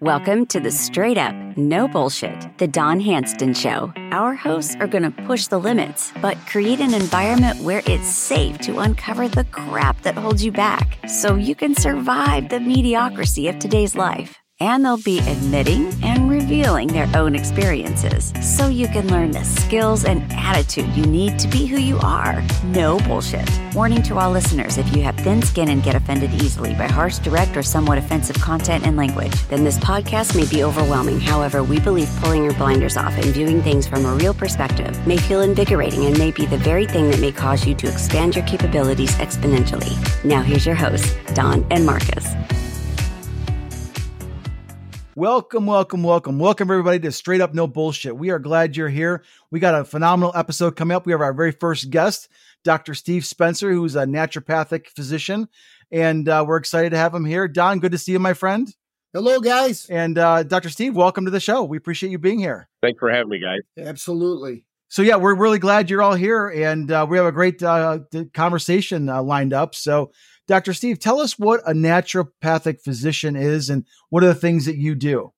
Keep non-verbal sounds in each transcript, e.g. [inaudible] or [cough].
Welcome to the Straight Up, No Bullshit, The Don Handston Show. Our hosts are going to push the limits, but create an environment where it's safe to uncover the crap that holds you back so you can survive the mediocrity of today's life and they'll be admitting and revealing their own experiences so you can learn the skills and attitude you need to be who you are. No bullshit. Warning to all listeners if you have thin skin and get offended easily by harsh, direct, or somewhat offensive content and language, then this podcast may be overwhelming. However, we believe pulling your blinders off and viewing things from a real perspective may feel invigorating and may be the very thing that may cause you to expand your capabilities exponentially. Now, here's your hosts, Don and Markus. Welcome, welcome, welcome. Welcome, everybody, to Straight Up No Bullshit. We are glad you're here. We got a phenomenal episode coming up. We have our very first guest, Dr. Steve Spencer, who's a naturopathic physician, and uh, we're excited to have him here. Don, good to see you, my friend. Hello, guys. And uh, Dr. Steve, welcome to the show. We appreciate you being here. Thanks for having me, guys. Absolutely. So, yeah, we're really glad you're all here, and uh, we have a great uh, conversation uh, lined up. So, Dr. Steve, tell us what a naturopathic physician is and what are the things that you do?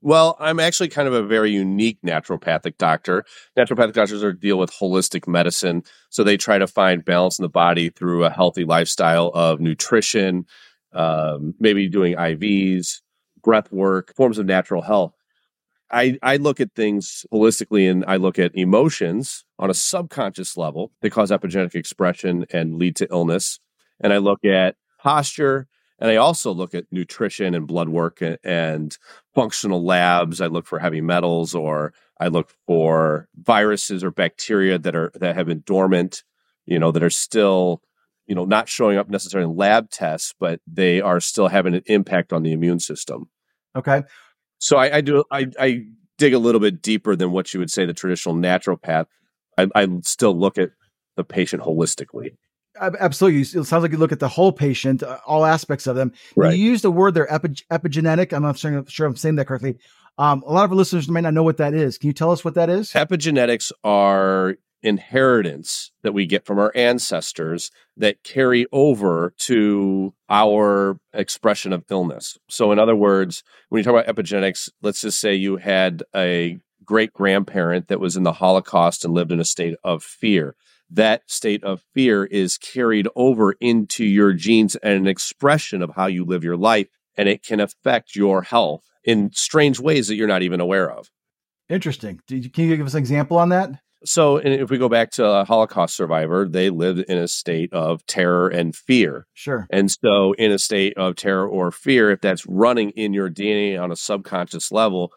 Well, I'm actually kind of a very unique naturopathic doctor. Naturopathic doctors are deal with holistic medicine, so they try to find balance in the body through a healthy lifestyle of nutrition, um, maybe doing IVs, breath work, forms of natural health. I, I look at things holistically and I look at emotions on a subconscious level that cause epigenetic expression and lead to illness and I look at posture and I also look at nutrition and blood work and, and, functional labs. I look for heavy metals or I look for viruses or bacteria that are that have been dormant, you know, that are still, you know, not showing up necessarily in lab tests, but they are still having an impact on the immune system. Okay. So I, I do I, I dig a little bit deeper than what you would say the traditional naturopath. I, I still look at the patient holistically. Absolutely. It sounds like you look at the whole patient, uh, all aspects of them. Right. You use the word there, epi- epigenetic. I'm not sure, sure I'm saying that correctly. Um, a lot of our listeners may not know what that is. Can you tell us what that is? Epigenetics are inheritance that we get from our ancestors that carry over to our expression of illness. So, in other words, when you talk about epigenetics, let's just say you had a great grandparent that was in the Holocaust and lived in a state of fear that state of fear is carried over into your genes and an expression of how you live your life. And it can affect your health in strange ways that you're not even aware of. Interesting. can you give us an example on that? So, if we go back to a Holocaust survivor, they lived in a state of terror and fear. Sure. And so, in a state of terror or fear, if that's running in your DNA on a subconscious level,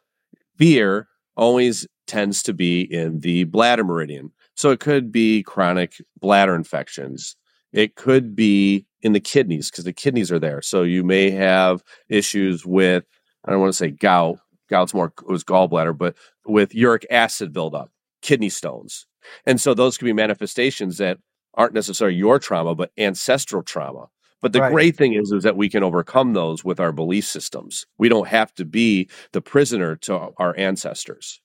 fear always tends to be in the bladder meridian. So it could be chronic bladder infections. It could be in the kidneys because the kidneys are there. So you may have issues with, I don't want to say gout, gout's more it was gallbladder, but with uric acid buildup, kidney stones. And so those could be manifestations that aren't necessarily your trauma, but ancestral trauma. But the right. great thing is, is that we can overcome those with our belief systems. We don't have to be the prisoner to our ancestors.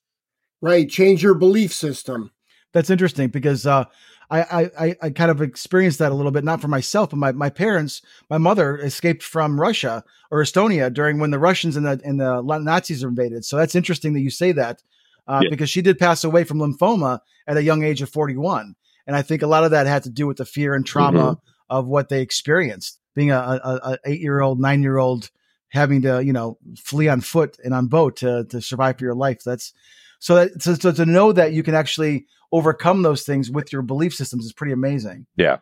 Right. Change your belief system that's interesting because uh, I, I I kind of experienced that a little bit, not for myself, but my, my parents, my mother escaped from Russia or Estonia during when the Russians and the and the Nazis invaded. So that's interesting that you say that uh, yeah. because she did pass away from lymphoma at a young age of 41, and I think a lot of that had to do with the fear and trauma mm-hmm. of what they experienced, being a, a, a eight year old, nine year old having to you know flee on foot and on boat to to survive for your life. That's so that so, so to know that you can actually overcome those things with your belief systems is pretty amazing. Yeah.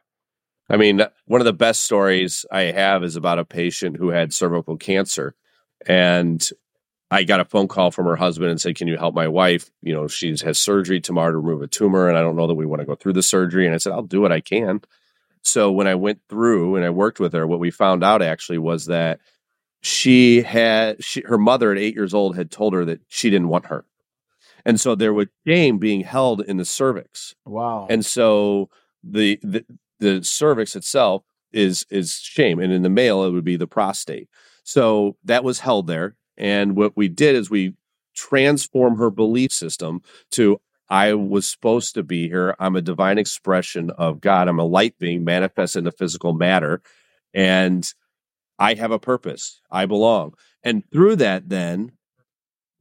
I mean, one of the best stories I have is about a patient who had cervical cancer. And I got a phone call from her husband and said, Can you help my wife? You know, she has surgery tomorrow to remove a tumor. And I don't know that we want to go through the surgery. And I said, I'll do what I can. So when I went through and I worked with her, what we found out actually was that she had she, her mother at eight years old had told her that she didn't want her and so there was shame being held in the cervix. Wow. And so the the, the cervix itself is is shame, and in the male it would be the prostate. So that was held there, and what we did is we transform her belief system to I was supposed to be here. I'm a divine expression of God. I'm a light being manifest in the physical matter. And I have a purpose. I belong. And through that, then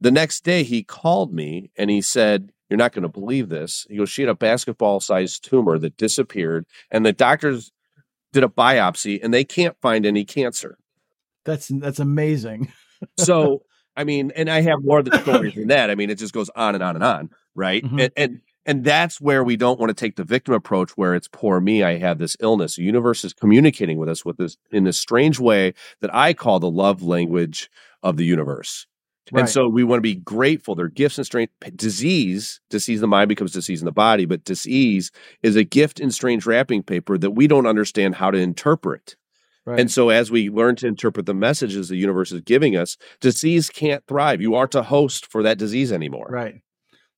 the next day he called me and he said, You're not going to believe this. He goes, She had a basketball sized tumor that disappeared, and the doctors did a biopsy and they can't find any cancer. That's that's amazing. so [laughs] I mean, and I have more of the stories than that. I mean, it just goes on and on and on, right? Mhm. And, and and that's where we don't want to take the victim approach, where it's poor me. I have this illness. The universe is communicating with us with this in this strange way that I call the love language of the universe. Right. And so we want to be grateful. They're gifts and strange disease. Disease in the mind becomes disease in the body, but disease is a gift in strange wrapping paper that we don't understand how to interpret. right. And so, as we learn to interpret the messages the universe is giving us, disease can't thrive. You aren't a host for that disease anymore. right.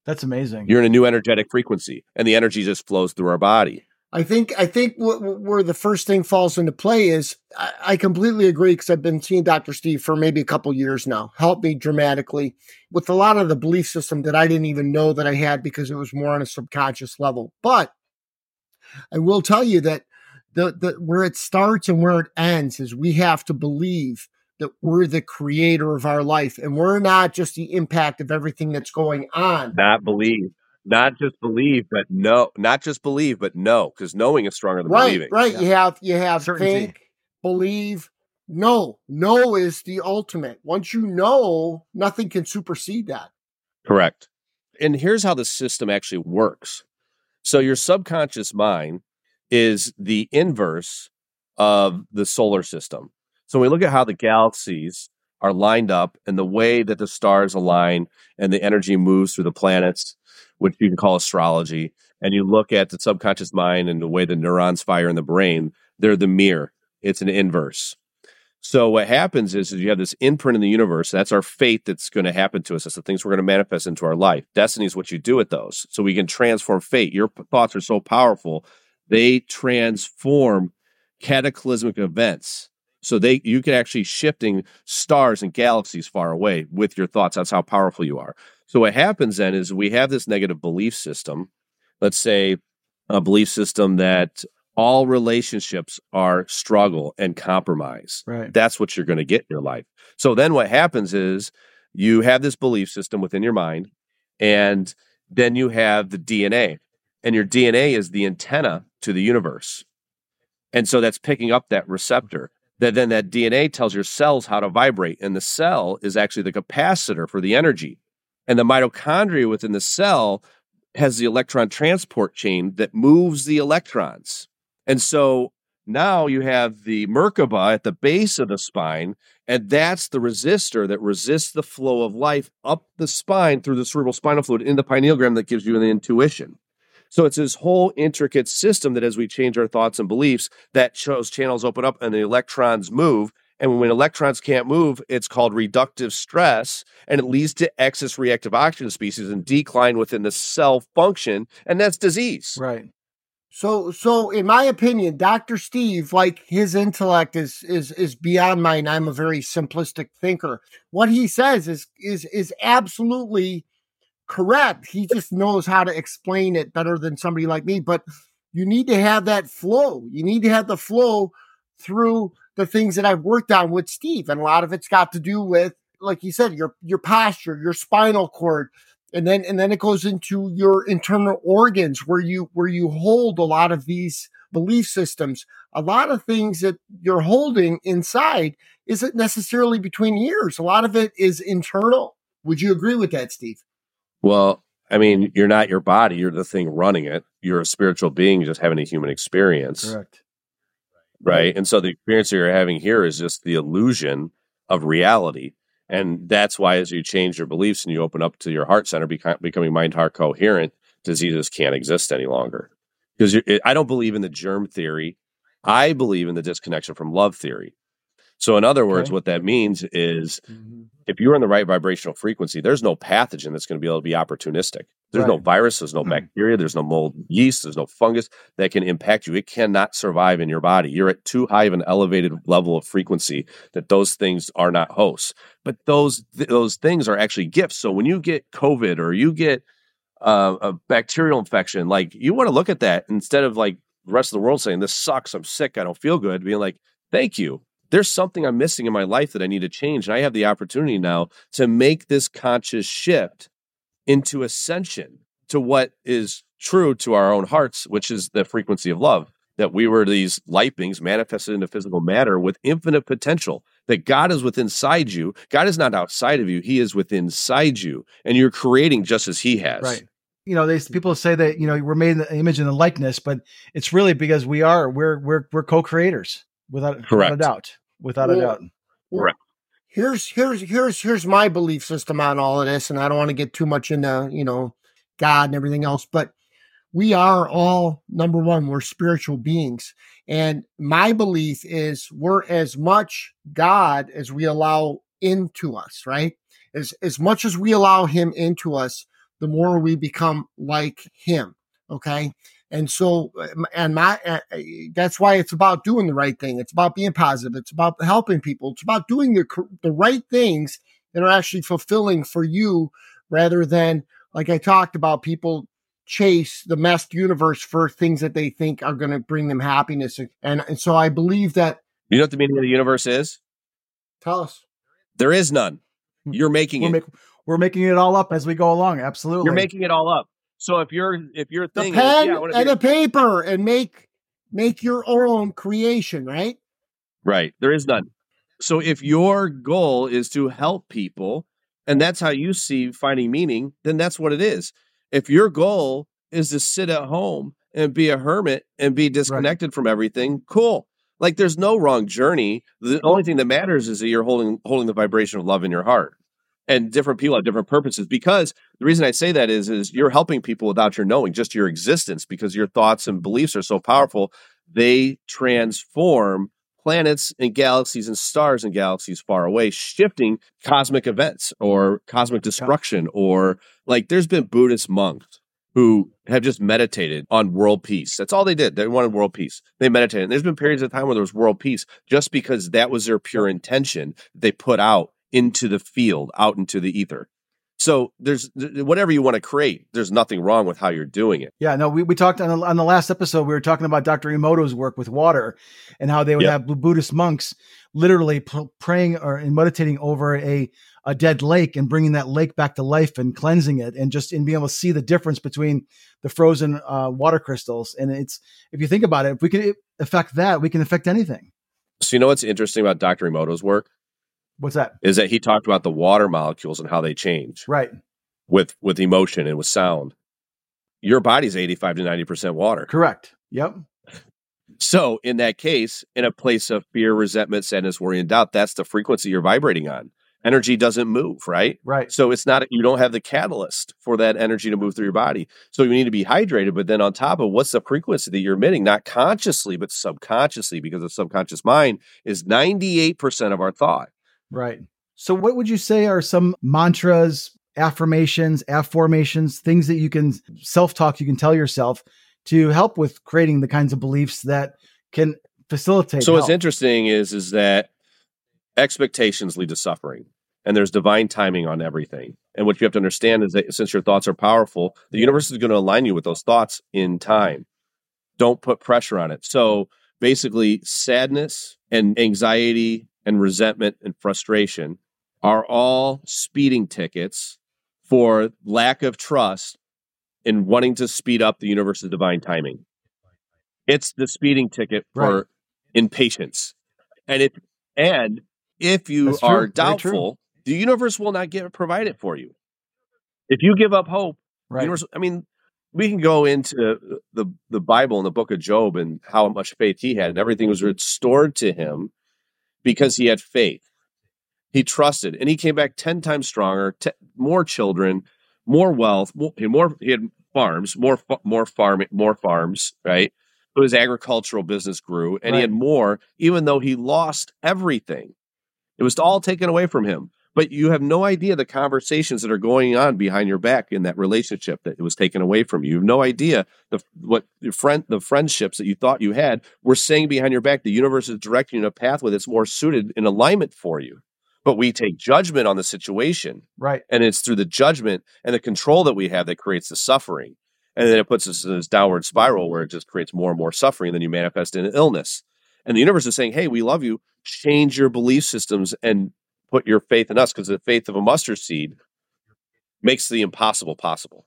That's amazing. You're in a new energetic frequency, and the energy just flows through our body. I think I think wh- wh- where the first thing falls into play is I, I completely agree because I've been seeing Dr. Steve for maybe a couple years now. Helped me dramatically with a lot of the belief system that I didn't even know that I had because it was more on a subconscious level. But I will tell you that the, the where it starts and where it ends is we have to believe that we're the creator of our life and we're not just the impact of everything that's going on. Not believe, not just believe, but no, not just believe, but no, because knowing is stronger than right believing. right Yeah. you have you have Certainty. think believe no no is the ultimate once you know nothing can supersede that Correct. And here's how the system actually works. So your subconscious mind is the inverse of the solar system. So when we look at how the galaxies are lined up and the way that the stars align and the energy moves through the planets, which you can call astrology, and you look at the subconscious mind and the way the neurons fire in the brain, they're the mirror. It's an inverse. So what happens is, is you have this imprint in the universe. That's our fate that's going to happen to us. That's the things we're going to manifest into our life. Destiny is what you do with those. So we can transform fate. Your thoughts are so powerful. They transform cataclysmic events. So they you can actually shifting stars and galaxies far away with your thoughts. That's how powerful you are. So what happens then is we have this negative belief system. Let's say a belief system that all relationships are struggle and compromise right. that's what you're going to get in your life. So then what happens is you have this belief system within your mind, and then you have the DNA, and your DNA is the antenna to the universe. And so that's picking up that receptor. That then that DNA tells your cells how to vibrate, and the cell is actually the capacitor for the energy. And the mitochondria within the cell has the electron transport chain that moves the electrons. And so now you have the Merkaba at the base of the spine, and that's the resistor that resists the flow of life up the spine through the cerebral spinal fluid in the pineal gland that gives you the intuition. So it's this whole intricate system that as we change our thoughts and beliefs, that shows channels open up and the electrons move. And when electrons can't move, it's called reductive stress, and it leads to excess reactive oxygen species and decline within the cell function, and that's disease. Right. so so in my opinion dr steve like his intellect is is is beyond mine i'm a very simplistic thinker what he says is is is absolutely correct. He just knows how to explain it better than somebody like me but you need to have that flow. You need to have the flow through the things that i've worked on with steve and a lot of it's got to do with like you said your your posture your spinal cord and then and then it goes into your internal organs where you where you hold a lot of these belief systems. A lot of things that you're holding inside isn't necessarily between ears. A lot of it is internal. Would you agree with that steve Well, I mean, you're not your body, you're the thing running it. You're a spiritual being just having a human experience. Correct. Right. And so the experience that you're having here is just the illusion of reality. And that's why, as you change your beliefs and you open up to your heart center, beco- becoming mind heart coherent, diseases can't exist any longer. Because I don't believe in the germ theory. I believe in the disconnection from love theory. So, in other words, Okay. what that means is Mhm. if you're in the right vibrational frequency, there's no pathogen that's going to be able to be opportunistic. There's no Right. virus, there's no Mhm. bacteria, there's no mold, yeast, there's no fungus that can impact you. It cannot survive in your body. You're at too high of an elevated level of frequency that those things are not hosts. But those th- those things are actually gifts. So when you get COVID or you get uh, a bacterial infection, like you want to look at that instead of like the rest of the world saying this sucks, I'm sick, I don't feel good, being like, thank you. There's something I'm missing in my life that I need to change. And I have the opportunity now to make this conscious shift into ascension to what is true to our own hearts, which is the frequency of love. That we were these light beings manifested into physical matter with infinite potential. That God is within inside you. God is not outside of you. He is within inside you, and you're creating just as He has. Right. You know, they people say that you know we're made in the image and the likeness, but it's really because we are we're we're we're co-creators without, without a doubt. Without well, a doubt. Correct. Here's here's here's here's my belief system on all of this, and I don't want to get too much into you know God and everything else, but we are all number one we're spiritual beings and my belief is we're as much god as we allow into us right as as much as we allow him into us the more we become like him okay and so and my uh, that's why it's about doing the right thing it's about being positive it's about helping people it's about doing the the right things that are actually fulfilling for you rather than like i talked about people chase the messed universe for things that they think are going to bring them happiness. And, and so I believe that. You know what the meaning of the universe is? Tell us. There is none. Hmm. You're making we're it. Make, we're making it all up as we go along. Absolutely. You're making it all up. So if you're if you're the pen is, yeah, and a paper and make make your own creation, right? Right. There is none. So if your goal is to help people, and that's how you see finding meaning, then that's what it is. If your goal is to sit at home and be a hermit and be disconnected right. from everything, cool. Like there's no wrong journey. The only thing that matters is that you're holding holding the vibration of love in your heart. And different people have different purposes because the reason I say that is is you're helping people without your knowing, just your existence, because your thoughts and beliefs are so powerful. They transform planets and galaxies and stars and galaxies far away, shifting cosmic events or cosmic destruction. Or like there's been Buddhist monks who have just meditated on world peace. That's all they did. They wanted world peace. They meditated. And there's been periods of time where there was world peace just because that was their pure intention they put out into the field, out into the ether. So there's whatever you want to create. There's nothing wrong with how you're doing it. Yeah, no, we, we talked on the, on the last episode. We were talking about Dr. Emoto's work with water and how they would yep. have Buddhist monks literally p- praying or meditating over a a dead lake and bringing that lake back to life and cleansing it and just in being able to see the difference between the frozen uh, water crystals. And it's if you think about it, if we can affect that, we can affect anything. So you know what's interesting about Dr. Emoto's work? What's that? Is that he talked about the water molecules and how they change. Right. With with emotion and with sound. Your body's 85 to 90% water. Correct. Yep. So in that case, in a place of fear, resentment, sadness, worry, and doubt, that's the frequency you're vibrating on. Energy doesn't move, right? Right. So it's not you don't have the catalyst for that energy to move through your body. So you need to be hydrated, but then on top of what's the frequency that you're emitting, not consciously, but subconsciously, because the subconscious mind is 98% of our thought. Right. So, what would you say are some mantras, affirmations, affirmations, things that you can self talk, you can tell yourself to help with creating the kinds of beliefs that can facilitate? So, what's interesting is is that expectations lead to suffering, and there's divine timing on everything. And what you have to understand is that since your thoughts are powerful, the universe is going to align you with those thoughts in time. Don't put pressure on it. So, basically, sadness and anxiety and resentment and frustration are all speeding tickets for lack of trust in wanting to speed up the universe's divine timing. It's the speeding ticket for right. impatience. And if and if you are doubtful, the universe will not get provided for you. If you give up hope, right. universe, I mean, we can go into the the Bible and the book of Job and how much faith he had, and everything was restored to him because he had faith. He trusted, and he came back ten times stronger, t- more children, more wealth, more, more he had farms, more more farm, more farms, right? So his agricultural business grew, and right. he had more, even though he lost everything. It was all taken away from him. But you have no idea the conversations that are going on behind your back in that relationship that it was taken away from you. You have no idea the what your friend the friendships that you thought you had were saying behind your back. The universe is directing you in a pathway that's more suited in alignment for you. But we take judgment on the situation. Right. And it's through the judgment and the control that we have that creates the suffering. And then it puts us in this downward spiral where it just creates more and more suffering. And then you manifest in an illness. And the universe is saying, hey, we love you. change your belief systems and put your faith in us because the faith of a mustard seed makes the impossible possible.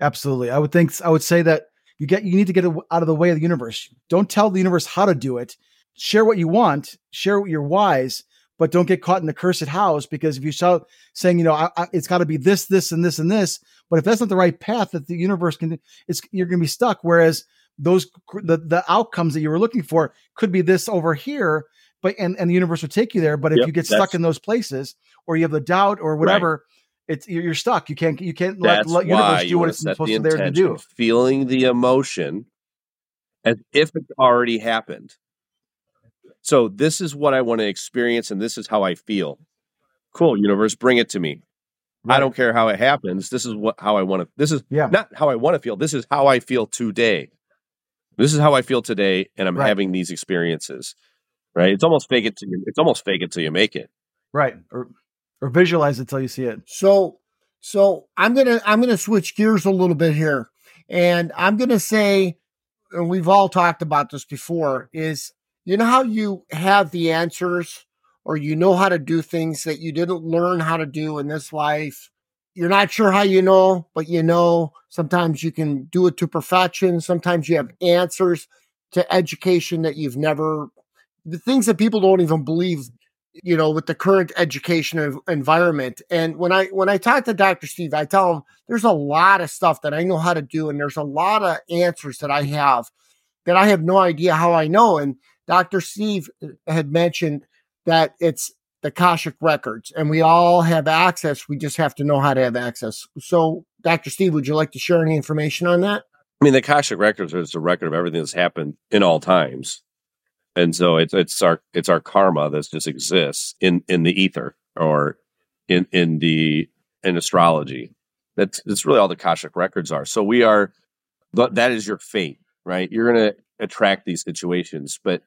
Absolutely. I would think I would say that you get you need to get out of the way of the universe. Don't tell the universe how to do it. Share what you want, share what you're wise, but don't get caught in the cursed house because if you start saying, you know, I, I, it's got to be this, this, and this, and this, but if that's not the right path that the universe can, it's you're going to be stuck. Whereas those the the outcomes that you were looking for could be this over here, but and and the universe will take you there. But if Yep, you get stuck in those places, or you have the doubt or whatever, it's you're stuck. You can't you can't let That's the universe do what it's supposed to there to do. feeling the emotion as if it's already happened. So this is what I want to experience, and this is how I feel. Cool, universe, bring it to me. I don't care how it happens. This is what how I want to. This is Yeah. not how I want to feel. This is how I feel today. This is how I feel today, and I'm Right. having these experiences. Right? It's almost fake it till you. It's almost fake it till you make it. Right. Or or visualize it till you see it. So so I'm gonna I'm gonna switch gears a little bit here. And I'm gonna say, and we've all talked about this before, is you know how you have the answers or you know how to do things that you didn't learn how to do in this life. You're not sure how you know, but you know sometimes you can do it to perfection. Sometimes you have answers to education that you've never the things that people don't even believe you know with the current education environment. And when i when i talk to dr steve i tell him there's a lot of stuff that i know how to do and there's a lot of answers that i have that i have no idea how i know. And dr steve uh, had mentioned that it's the Akashic records and we all have access we just have to know how to have access. So dr steve would you like to share any information on that? I mean, the Akashic records is a record of everything that's happened in all times, and so it's it's our it's our karma that just exists in in the ether or in in the in astrology. That's that's really all the Akashic records are. So we are th- that is your fate, right? You're going to attract these situations, but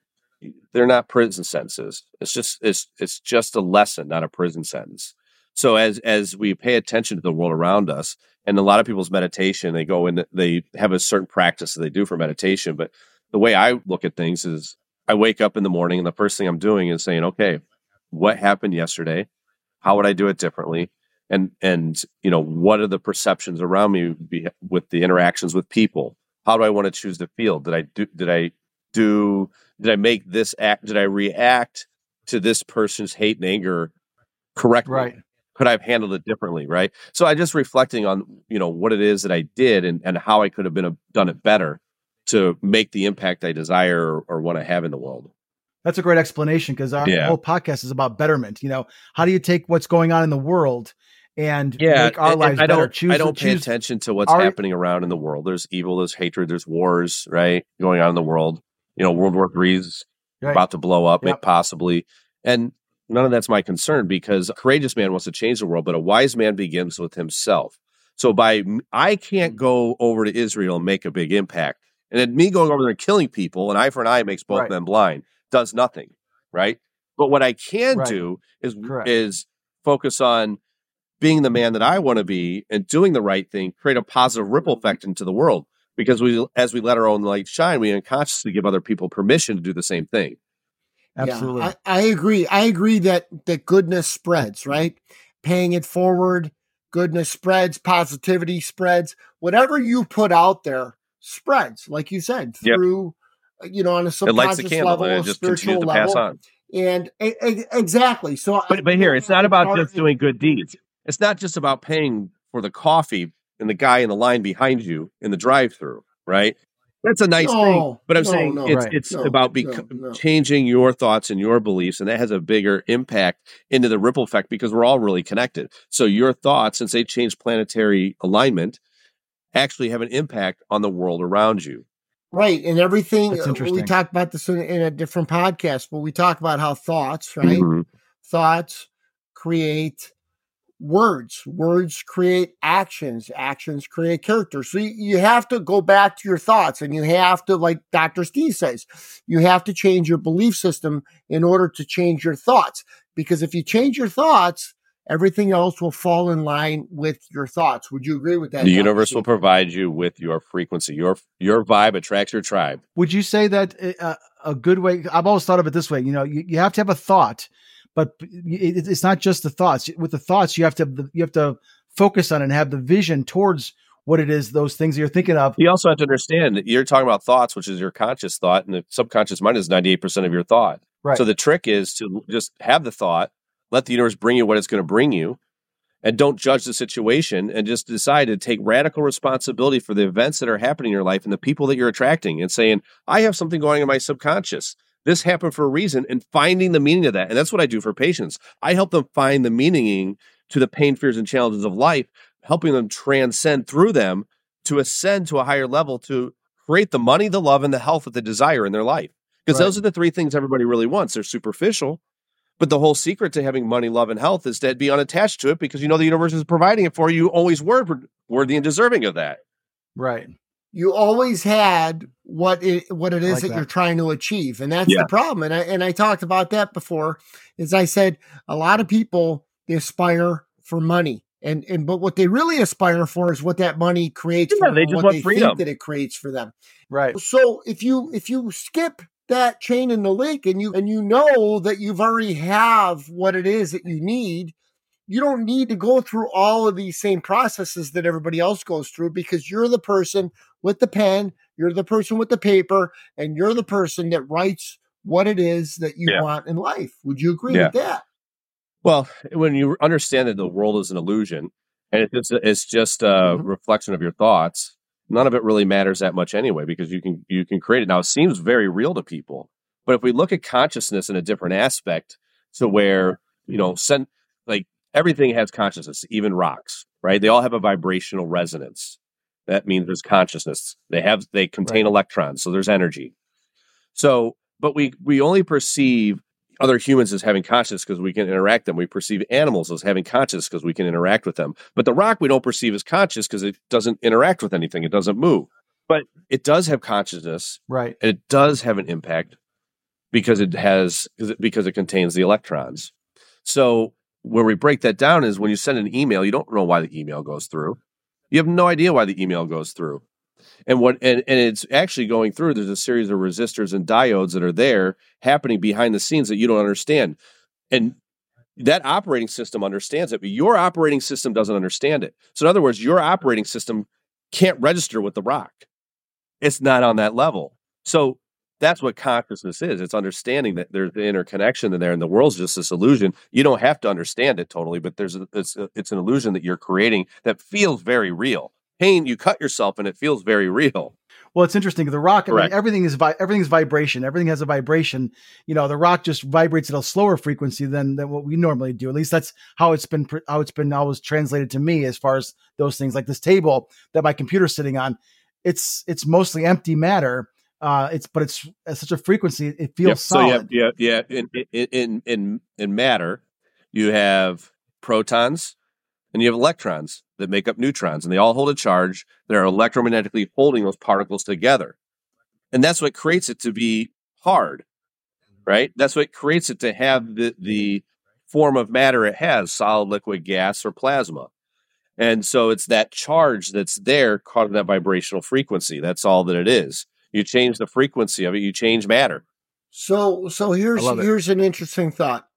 they're not prison sentences. It's just it's it's just a lesson, not a prison sentence. So as as we pay attention to the world around us, and a lot of people's meditation, they go in, they have a certain practice that they do for meditation. But the way I look at things is, I wake up in the morning, and the first thing I'm doing is saying, okay, what happened yesterday? How would I do it differently? And and you know, what are the perceptions around me be, with the interactions with people? How do I want to choose to feel? Did I do? Did I do? Did I make this act? Did I react to this person's hate and anger correctly? Right. could I have handled it differently? Right. So I just reflecting on, you know, what it is that I did and, and how I could have been a, done it better to make the impact I desire or, or want to have in the world. That's a great explanation because our Yeah. whole podcast is about betterment. You know, how do you take what's going on in the world and make our and- and lives I better? don't, choose I don't pay attention to what's our- happening around in the world. There's evil, there's hatred, there's wars, right, going on in the world. You know, World War Three is Right. about to blow up, Yep. possibly, and none of that's my concern because a courageous man wants to change the world, but a wise man begins with himself. So by I can't mm. go over to Israel and make a big impact, and then me going over there and killing people, an eye for an eye makes both Right. men blind, does nothing, right? But what I can Right. do is Correct. is focus on being the man that I want to be and doing the right thing, create a positive ripple mm-hmm. effect into the world. Because we, as we let our own light shine, we unconsciously give other people permission to do the same thing. absolutely. Yeah, I, I agree. I agree that that goodness spreads, right? Paying it forward, goodness spreads, positivity spreads. Whatever you put out there spreads, like you said, through uh, you know on a It lights the subconscious candle level, and a it just continues spiritual to pass level, on. and e- e- exactly. So, I- But but here, it's not about just Sorry. doing good deeds. It's not just about paying for the coffee and the guy in the line behind you in the drive-through, right? That's a nice thing. But I'm no, saying no, it's Right. it's no, about no, bec- no. changing your thoughts and your beliefs, and that has a bigger impact into the ripple effect because we're all really connected. So your thoughts, since they change planetary alignment, actually have an impact on the world around you. Right, and everything. That's uh, We interesting. talked about this in, in a different podcast, but we talk about how thoughts, right? Mhm. thoughts create words words create actions actions create character so you, you have to go back to your thoughts and you have to like dr steve says you have to change your belief system in order to change your thoughts because if you change your thoughts everything else will fall in line with your thoughts would you agree with that The Dr. universe will provide you with your frequency. Your your vibe attracts your tribe. Would you say that uh, a good way. I've always thought of it this way. You know, you, you have to have a thought, but it, it's not just the thoughts. With the thoughts, you have to you have to focus on and have the vision towards what it is those things you're thinking of. You also have to understand that you're talking about thoughts, which is your conscious thought, and the subconscious mind is 98% of your thought. Right. So the trick is to just have the thought, let the universe bring you what it's going to bring you, and don't judge the situation and just decide to take radical responsibility for the events that are happening in your life and the people that you're attracting and saying, I have something going in my subconscious. This happened for a reason and finding the meaning of that. And that's what I do for patients. I help them find the meaning to the pain, fears, and challenges of life, helping them transcend through them to ascend to a higher level to create the money, the love, and the health that they desire in their life. Because Right. those are the three things everybody really wants. They're superficial, but the whole secret to having money, love, and health is to be unattached to it because you know the universe is providing it for you. You always were worthy and deserving of that. Right. you always had what it what it is like that, that. you're trying to achieve and that's Yeah. the problem and I and I talked about that before is I said a lot of people they aspire for money and and but what they really aspire for is what that money creates Yeah, for they them, just what want they freedom. think that it creates for them Right. so if you if you skip that chain in the link and you and you know that you've already have what it is that you need you don't need to go through all of these same processes that everybody else goes through because you're the person with the pen you're the person with the paper and you're the person that writes what it is that you Yeah. want in life would you agree Yeah. with that Well, when you understand that the world is an illusion and it's just, it's just a Mhm. reflection of your thoughts, none of it really matters that much anyway because you can you can create it. Now it seems very real to people, but if we look at consciousness in a different aspect, to where you know, send like everything has consciousness, even rocks, right? They all have a vibrational resonance. That means there's consciousness. They have they contain electrons, so there's energy. So, but we we only perceive other humans as having consciousness because we can interact them. We perceive animals as having consciousness because we can interact with them. But the rock we don't perceive as conscious because it doesn't interact with anything. It doesn't move. But it does have consciousness Right. and it does have an impact because it has because it, because it contains the electrons. So where we break that down is when you send an email, you don't know why the email goes through. You have no idea why the email goes through. And what and, and it's actually going through, there's a series of resistors and diodes that are there happening behind the scenes that you don't understand. And that operating system understands it, but your operating system doesn't understand it. So in other words, your operating system can't register with the rock. It's not on that level. So that's what consciousness is. It's understanding that there's the interconnection in there, and the world's just this illusion. You don't have to understand it totally, but there's a, it's a, it's an illusion that you're creating that feels very real. Pain, you cut yourself, and it feels very real. Well, it's interesting. The rock, I mean, everything is vi- everything is vibration. Everything has a vibration. You know, the rock just vibrates at a slower frequency than than what we normally do. At least that's how it's been how it's been always translated to me as far as those things. Like this table that my computer's sitting on, it's it's mostly empty matter. Uh, it's but it's at such a frequency, it feels Yep. So yeah, yeah, yeah. In in in in matter, you have protons and you have electrons that make up neutrons, and they all hold a charge. They're electromagnetically holding those particles together, and that's what creates it to be hard, right? That's what creates it to have the the form of matter it has: solid, liquid, gas, or plasma. And so it's that charge that's there causing that vibrational frequency. That's all that it is. You change the frequency of it, you change matter. So so here's I love it. here's an interesting thought.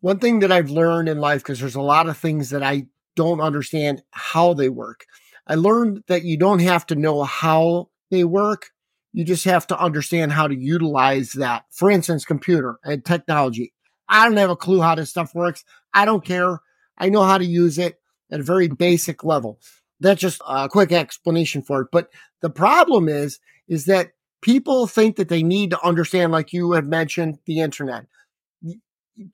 One thing that I've learned in life because there's a lot of things that I don't understand how they work. I learned that you don't have to know how they work. You just have to understand how to utilize that. For instance, computer and technology. I don't have a clue how this stuff works. I don't care. I know how to use it at a very basic level. That's just a quick explanation for it. But the problem is, is that people think that they need to understand, like you have mentioned, the internet.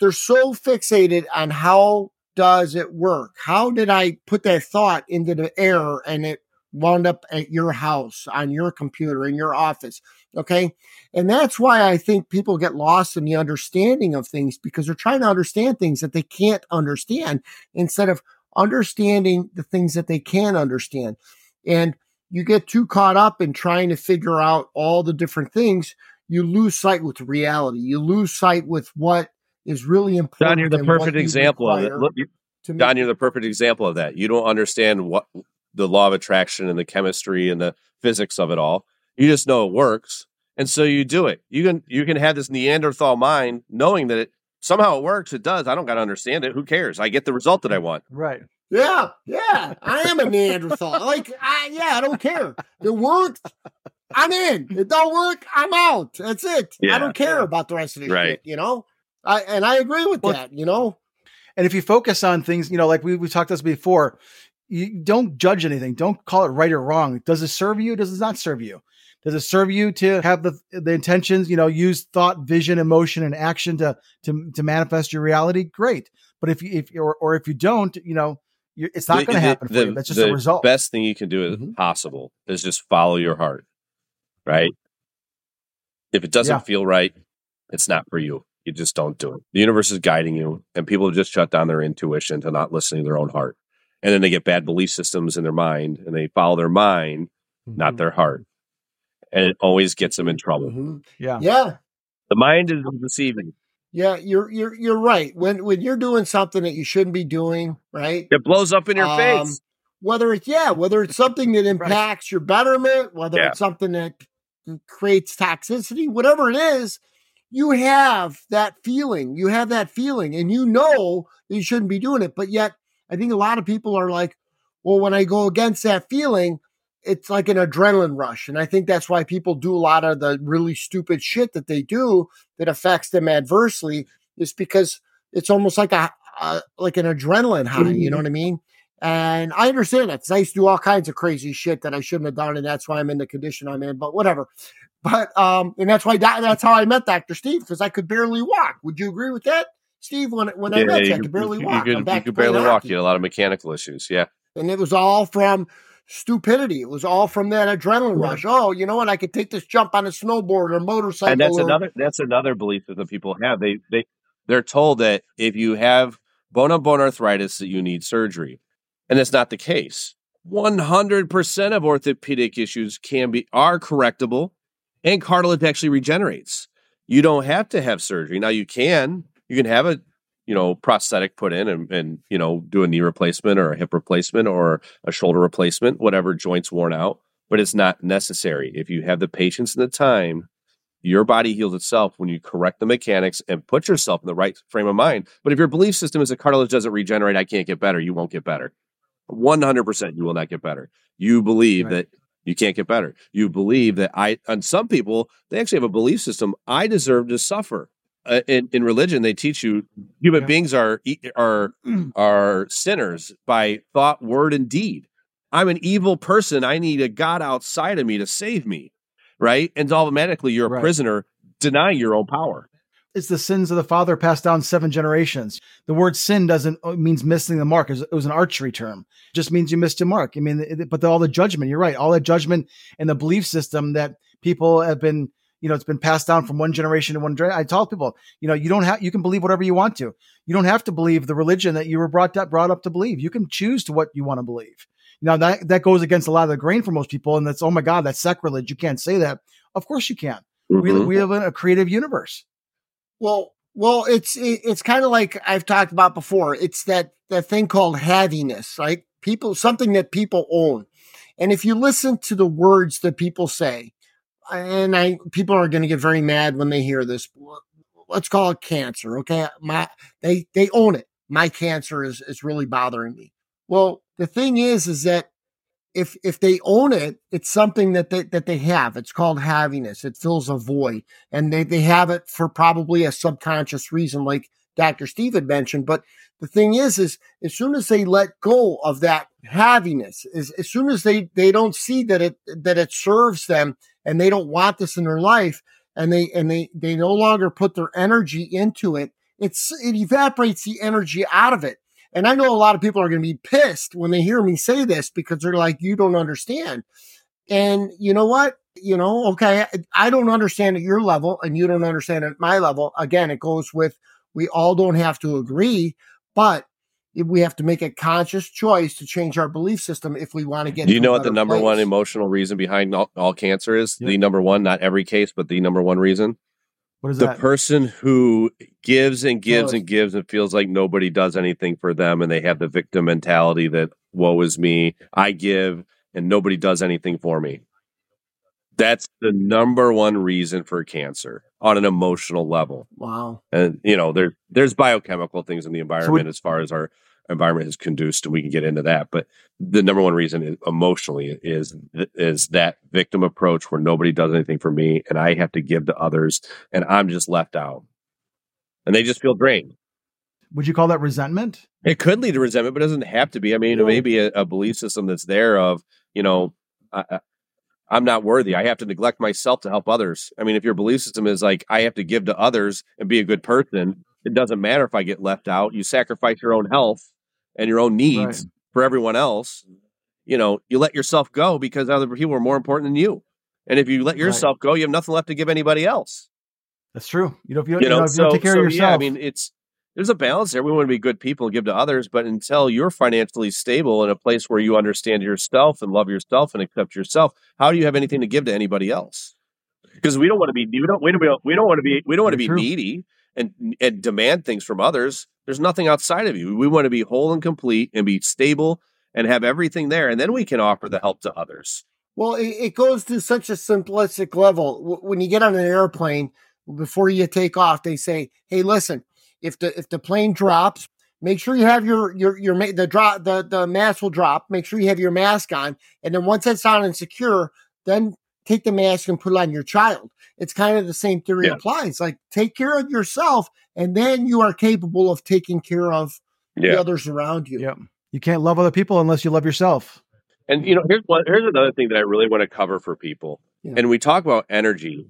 They're so fixated on how does it work? How did I put that thought into the air and it wound up at your house, on your computer, in your office? Okay. And that's why I think people get lost in the understanding of things because they're trying to understand things that they can't understand instead of understanding the things that they can understand. And you get too caught up in trying to figure out all the different things, you lose sight with reality. You lose sight with what is really important. Don, you're the perfect example of it. require Look, you- Don, you're the perfect example of that. You don't understand what the law of attraction and the chemistry and the physics of it all. You just know it works. And so you do it. You can you can have this Neanderthal mind, knowing that it somehow it works. It does. I don't got to understand it. Who cares? I get the result that I want. Right. Yeah, yeah. I am a Neanderthal. [laughs] like, I, yeah, I don't care. It works. I'm in. It don't work. I'm out. That's it. Yeah. I don't care about the rest of this Right. shit. You know. I and I agree with Well, that. You know. And if you focus on things, you know, like we we talked this before, you don't judge anything. Don't call it right or wrong. Does it serve you? Does it not serve you? Does it serve you to have the the intentions? You know, use thought, vision, emotion, and action to to to manifest your reality. Great. But if you if or or if you don't, you know, you it's not going to the- happen for the- you. That's just the a result. Best thing you can do is Mhm. possible is just follow your heart. Right. If it doesn't Yeah. feel right, it's not for you. You just don't do it. The universe is guiding you, and people have just shut down their intuition to not listening to their own heart. And then they get bad belief systems in their mind and they follow their mind, not their heart. And it always gets them in trouble. Mhm. yeah. Yeah. The mind is deceiving. Yeah, you're you're you're right. When when you're doing something that you shouldn't be doing, right? It blows up in your Um, face. Whether it's yeah, whether it's something that impacts your betterment, whether Yeah. it's something that creates toxicity, whatever it is, you have that feeling. You have that feeling, and you know that you shouldn't be doing it. But yet, I think a lot of people are like, well, when I go against that feeling, it's like an adrenaline rush. And I think that's why people do a lot of the really stupid shit that they do that affects them adversely, is because it's almost like a, a like an adrenaline high. You know mm-hmm. what I mean? And I understand that 'cause I used to do all kinds of crazy shit that I shouldn't have done, and that's why I'm in the condition I'm in. But whatever. But um, and that's why doc- that's how I met Doctor Steve because I could barely walk. Would you agree with that, Steve? When when I met you, I could barely you, walk. You could, you could barely walk. hockey. You had a lot of mechanical issues. Yeah. and it was all from stupidity. It was all from that adrenaline rush. Oh, you know what? I could take this jump on a snowboard or motorcycle. and that's or- another that's another belief that the people have. They they they're told that if you have bone on bone arthritis that you need surgery. And that's not the case. 100% of orthopedic issues can be are correctable and cartilage actually regenerates. You don't have to have surgery. Now you can you can have a you know prosthetic put in and and you know do a knee replacement or a hip replacement or a shoulder replacement, whatever joints worn out, but it's not necessary. If you have the patience and the time your body heals itself when you correct the mechanics and put yourself in the right frame of mind. But if your belief system is that cartilage doesn't regenerate, I can't get better, you won't get better. 100% you will not get better. You believe Right. that you can't get better. You believe that I, and some people, they actually have a belief system. I deserve to suffer. Uh, in, in religion, they teach you human Yeah. beings are, are, [clears throat] are sinners by thought, word, and deed. I'm an evil person. I need a God outside of me to save me. Right. And automatically you're a Right. prisoner denying your own power. It's the sins of the father passed down seven generations. The word sin doesn't it means missing the mark. It was, an archery term. It just means you missed your mark. I mean, it, but the, all the judgment. You're right. All that judgment and the belief system that people have been, you know, it's been passed down from one generation to one. generation. I tell people, you know, you don't have. You can believe whatever you want to. You don't have to believe the religion that you were brought up brought up to believe. You can choose to what you want to believe. Now that that goes against a lot of the grain for most people, and that's oh my god, that's sacrilege. You can't say that. Of course you can. We Mhm. we live in a creative universe. Well, well, it's it, it's kind of like I've talked about before. It's that that thing called haviness, right? People, something that people own, and if you listen to the words that people say, and I people are going to get very mad when they hear this. Let's call it cancer, okay? My they they own it. My cancer is is really bothering me. Well, the thing is, is that if if they own it, it's something that they that they have. It's called haviness. It fills a void, and they they have it for probably a subconscious reason, like Dr. Steve had mentioned. But the thing is, is as soon as they let go of that haviness, as, as soon as they they don't see that it that it serves them, and they don't want this in their life, and they and they they no longer put their energy into it, it's it evaporates the energy out of it. And I know a lot of people are going to be pissed when they hear me say this because they're like, you don't understand. And you know what? You know, okay, I- I don't understand at your level and you don't understand at my level. Again, it goes with we all don't have to agree, but if we have to make a conscious choice to change our belief system if we want to get Do you know what the better number one emotional reason behind all, all cancer is? Yep. The number one, not every case, but the number one reason. What is The that? person who gives and oh, gives Yes. and gives and feels like nobody does anything for them and they have the victim mentality that woe is me, I give and nobody does anything for me. That's the number one reason for cancer on an emotional level. Wow. And you know, there there's biochemical things in the environment as far as our environment is conduced, and we can get into that. But the number one reason is, emotionally is mm-hmm. is that victim approach where nobody does anything for me, and I have to give to others, and I'm just left out, and they just feel drained. Would you call that resentment? It could lead to resentment, but it doesn't have to be. I mean, it may be a, a belief system that's there of you know. I, I'm not worthy. I have to neglect myself to help others. I mean, if your belief system is like, I have to give to others and be a good person, it doesn't matter if I get left out. You sacrifice your own health and your own needs right. for everyone else. You know, you let yourself go because other people are more important than you. And if you let yourself right. go, you have nothing left to give anybody else. That's true. You know, if you, you, know, know, if so, you take care so, of yourself. Yeah, I mean, it's there's a balance there. We want to be good people and give to others, but until you're financially stable in a place where you understand yourself and love yourself and accept yourself, how do you have anything to give to anybody else? Because we don't want to be we don't we don't we don't want to be we don't want to be needy and and demand things from others. There's nothing outside of you. We want to be whole and complete and be stable and have everything there, and then we can offer the help to others. Well, it, it goes to such a simplistic level. When you get on an airplane, before you take off, they say, "Hey, listen." if the if the plane drops, make sure you have your your your the drop the the mask will drop. Make sure you have your mask on, and then once that's on and secure, then take the mask and put it on your child. It's kind of the same theory yeah. applies. Like take care of yourself, and then you are capable of taking care of yeah. the others around you. Yeah, you can't love other people unless you love yourself. And you know, here's one. Here's another thing that I really want to cover for people. Yeah. And we talk about energy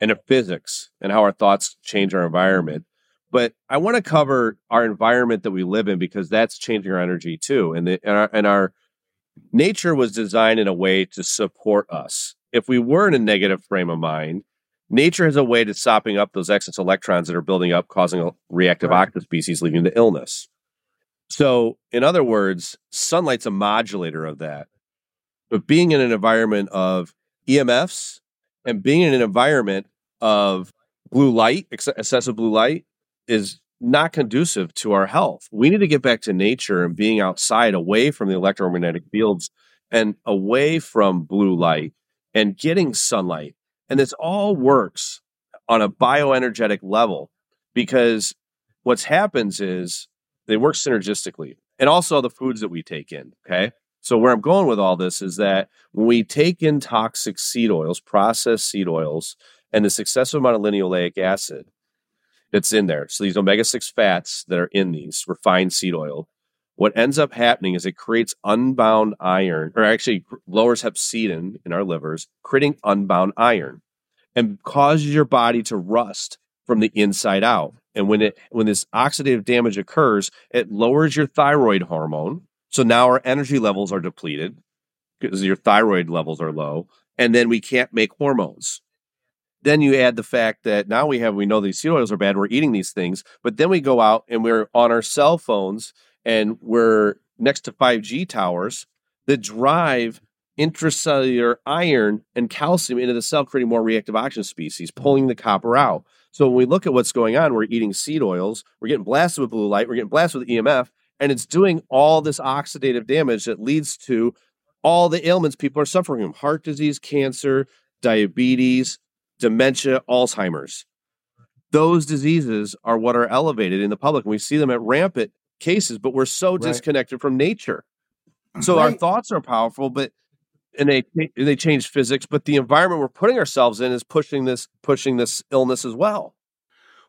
and physics and how our thoughts change our environment. But I want to cover our environment that we live in because that's changing our energy too. And, the, and, our, and our nature was designed in a way to support us. If we were in a negative frame of mind, nature has a way to sopping up those excess electrons that are building up, causing a reactive right. oxygen species, leading to illness. So, in other words, sunlight's a modulator of that. But being in an environment of EMFs and being in an environment of blue light, excessive blue light, is not conducive to our health. We need to get back to nature and being outside, away from the electromagnetic fields and away from blue light and getting sunlight. And this all works on a bioenergetic level because what's happens is they work synergistically and also the foods that we take in. Okay. So where I'm going with all this is that when we take in toxic seed oils, processed seed oils, and the excessive amount of linoleic acid, that's in there. So these omega 6 fats that are in these refined seed oil, what ends up happening is it creates unbound iron, or actually lowers hepcidin in our livers, creating unbound iron and causes your body to rust from the inside out. And when it when this oxidative damage occurs, it lowers your thyroid hormone. So now our energy levels are depleted because your thyroid levels are low, and then we can't make hormones. Then you add the fact that now we have, we know these seed oils are bad. We're eating these things, but then we go out and we're on our cell phones and we're next to 5G towers that drive intracellular iron and calcium into the cell, creating more reactive oxygen species, pulling the copper out. So when we look at what's going on, we're eating seed oils, we're getting blasted with blue light, we're getting blasted with EMF, and it's doing all this oxidative damage that leads to all the ailments people are suffering from heart disease, cancer, diabetes, dementia, Alzheimer's. Those diseases are what are elevated in the public. And we see them at rampant cases, but we're so right. disconnected from nature. Mm-hmm. So right. our thoughts are powerful, but and they they change physics, but the environment we're putting ourselves in is pushing this pushing this illness as well.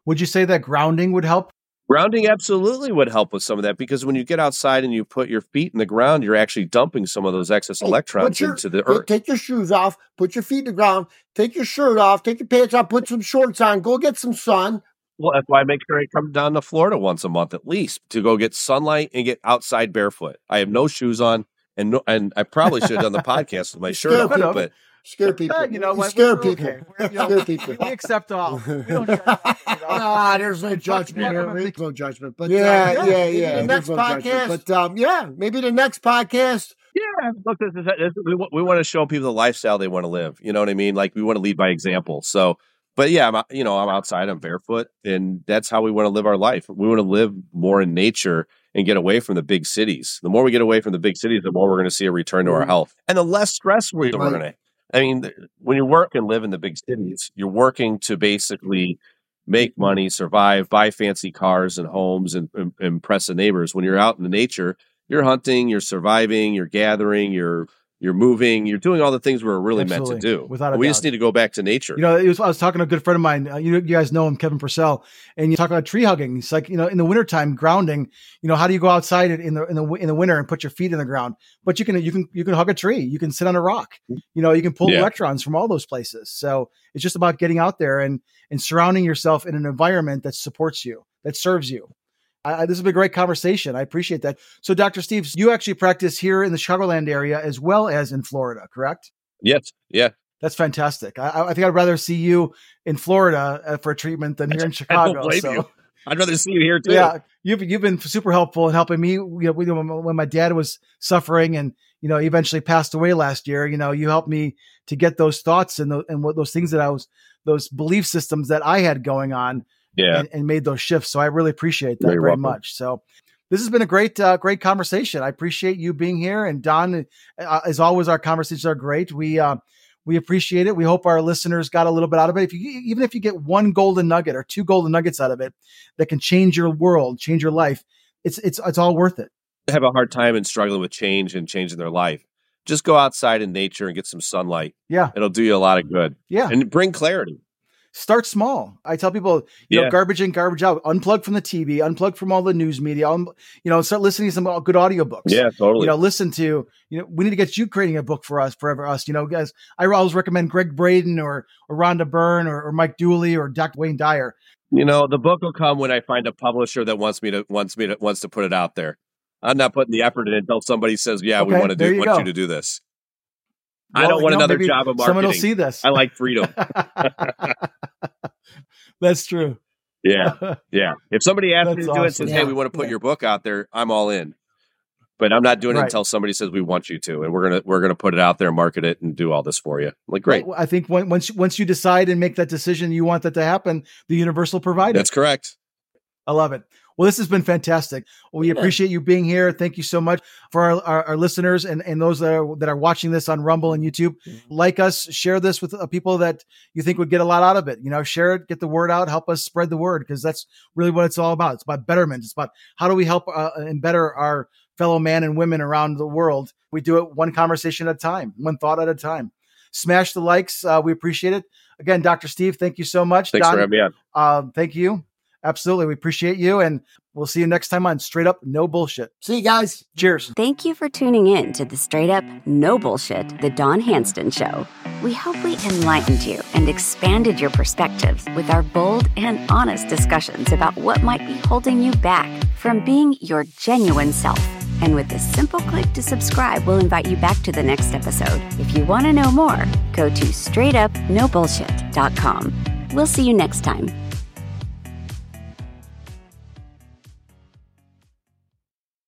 Would you say that grounding would help Grounding absolutely would help with some of that because when you get outside and you put your feet in the ground, you're actually dumping some of those excess hey, electrons your, into the earth. Take your shoes off, put your feet in the ground, take your shirt off, take your pants off, put some shorts on, go get some sun. Well, that's why I make sure I come down to Florida once a month at least to go get sunlight and get outside barefoot. I have no shoes on, and no, and I probably should have done the [laughs] podcast with my shirt on, but Scare people. you know what? Scare people. Okay. You [laughs] know, Scare people. We accept all. We don't [laughs] judge, you know? Ah, there's no judgment here. There's no judgment. But yeah, uh, yeah, yeah. yeah. The next no podcast. Judgment. But um, yeah, maybe the next podcast. Yeah, look, this is, this, we, we want to show people the lifestyle they want to live. You know what I mean? Like we want to lead by example. So, but yeah, I'm you know I'm outside, I'm barefoot, and that's how we want to live our life. We want to live more in nature and get away from the big cities. The more we get away from the big cities, the more we're going to see a return to our mm-hmm. health, and the less stress we, are going to I mean, when you work and live in the big cities, you're working to basically make money, survive, buy fancy cars and homes, and, and, and impress the neighbors. When you're out in the nature, you're hunting, you're surviving, you're gathering, you're you're moving, you're doing all the things we're really Absolutely. meant to do. Without we doubt. just need to go back to nature. You know, was, I was talking to a good friend of mine. Uh, you, you guys know him, Kevin Purcell, and you talk about tree hugging. It's like you know, in the wintertime, grounding. You know, how do you go outside in the in the in the winter and put your feet in the ground? But you can you can you can hug a tree. You can sit on a rock. You know, you can pull yeah. electrons from all those places. So it's just about getting out there and and surrounding yourself in an environment that supports you, that serves you. I, this has been a great conversation. I appreciate that. So, Dr. Steve, you actually practice here in the Chicagoland area as well as in Florida, correct? Yes. Yeah. That's fantastic. I, I think I'd rather see you in Florida uh, for treatment than here in [laughs] Chicago. so. You. I'd rather see you here too. Yeah, you've you've been super helpful in helping me. You know, when my dad was suffering and you know eventually passed away last year, you know, you helped me to get those thoughts and the, and what those things that I was those belief systems that I had going on yeah. and, and, made those shifts. So I really appreciate that very much. So this has been a great, uh, great conversation. I appreciate you being here. And Don, uh, as always, our conversations are great. We, uh, we appreciate it. We hope our listeners got a little bit out of it. If you, even if you get one golden nugget or two golden nuggets out of it that can change your world, change your life, it's, it's, it's all worth it. Have a hard time and struggling with change and changing their life. Just go outside in nature and get some sunlight. Yeah. It'll do you a lot of good. Yeah. And bring clarity start small. I tell people, you yeah. know, garbage in, garbage out. Unplug from the TV, unplug from all the news media. Um, you know, start listening to some good audiobooks. Yeah, totally. You know, listen to. You know, we need to get you creating a book for us, forever us. You know, guys. I always recommend Gregg Braden or or Rhonda Byrne or, or Mike Dooley or Dr. Wayne Dyer. You know, the book will come when I find a publisher that wants me to wants me to wants to put it out there. I'm not putting the effort in until somebody says, "Yeah, okay, we want to do want go. you to do this." Well, I don't want know, another job of marketing. Someone will see this. I like freedom. [laughs] [laughs] That's true. Yeah. [laughs] Yeah. If somebody asks me to do it and says, yeah. Hey, we want to put yeah. your book out there, I'm all in. But I'm not doing right. it until somebody says we want you to, and we're gonna we're gonna put it out there, market it, and do all this for you. I'm like, great. I think when, once once you decide and make that decision, you want that to happen. The universal provider. That's correct. I love it. Well, this has been fantastic. We yeah. appreciate you being here. Thank you so much for our, our, our, listeners and, and those that are, that are watching this on Rumble and YouTube. Mm-hmm. Like us, share this with uh, people that you think would get a lot out of it. You know, share it, get the word out, help us spread the word because that's really what it's all about. It's about betterment. It's about how do we help uh, and better our fellow men and women around the world. We do it one conversation at a time, one thought at a time. Smash the likes. Uh, we appreciate it. Again, Dr. Steve, thank you so much. Thanks Don, for having me on. Uh, thank you. Absolutely. We appreciate you. And we'll see you next time on Straight Up No Bullshit. See you guys. Cheers. Thank you for tuning in to the Straight Up No Bullshit, the Don Handston Show. We hope we enlightened you and expanded your perspectives with our bold and honest discussions about what might be holding you back from being your genuine self. And with a simple click to subscribe, we'll invite you back to the next episode. If you want to know more, go to straightupnobullshit.com. We'll see you next time.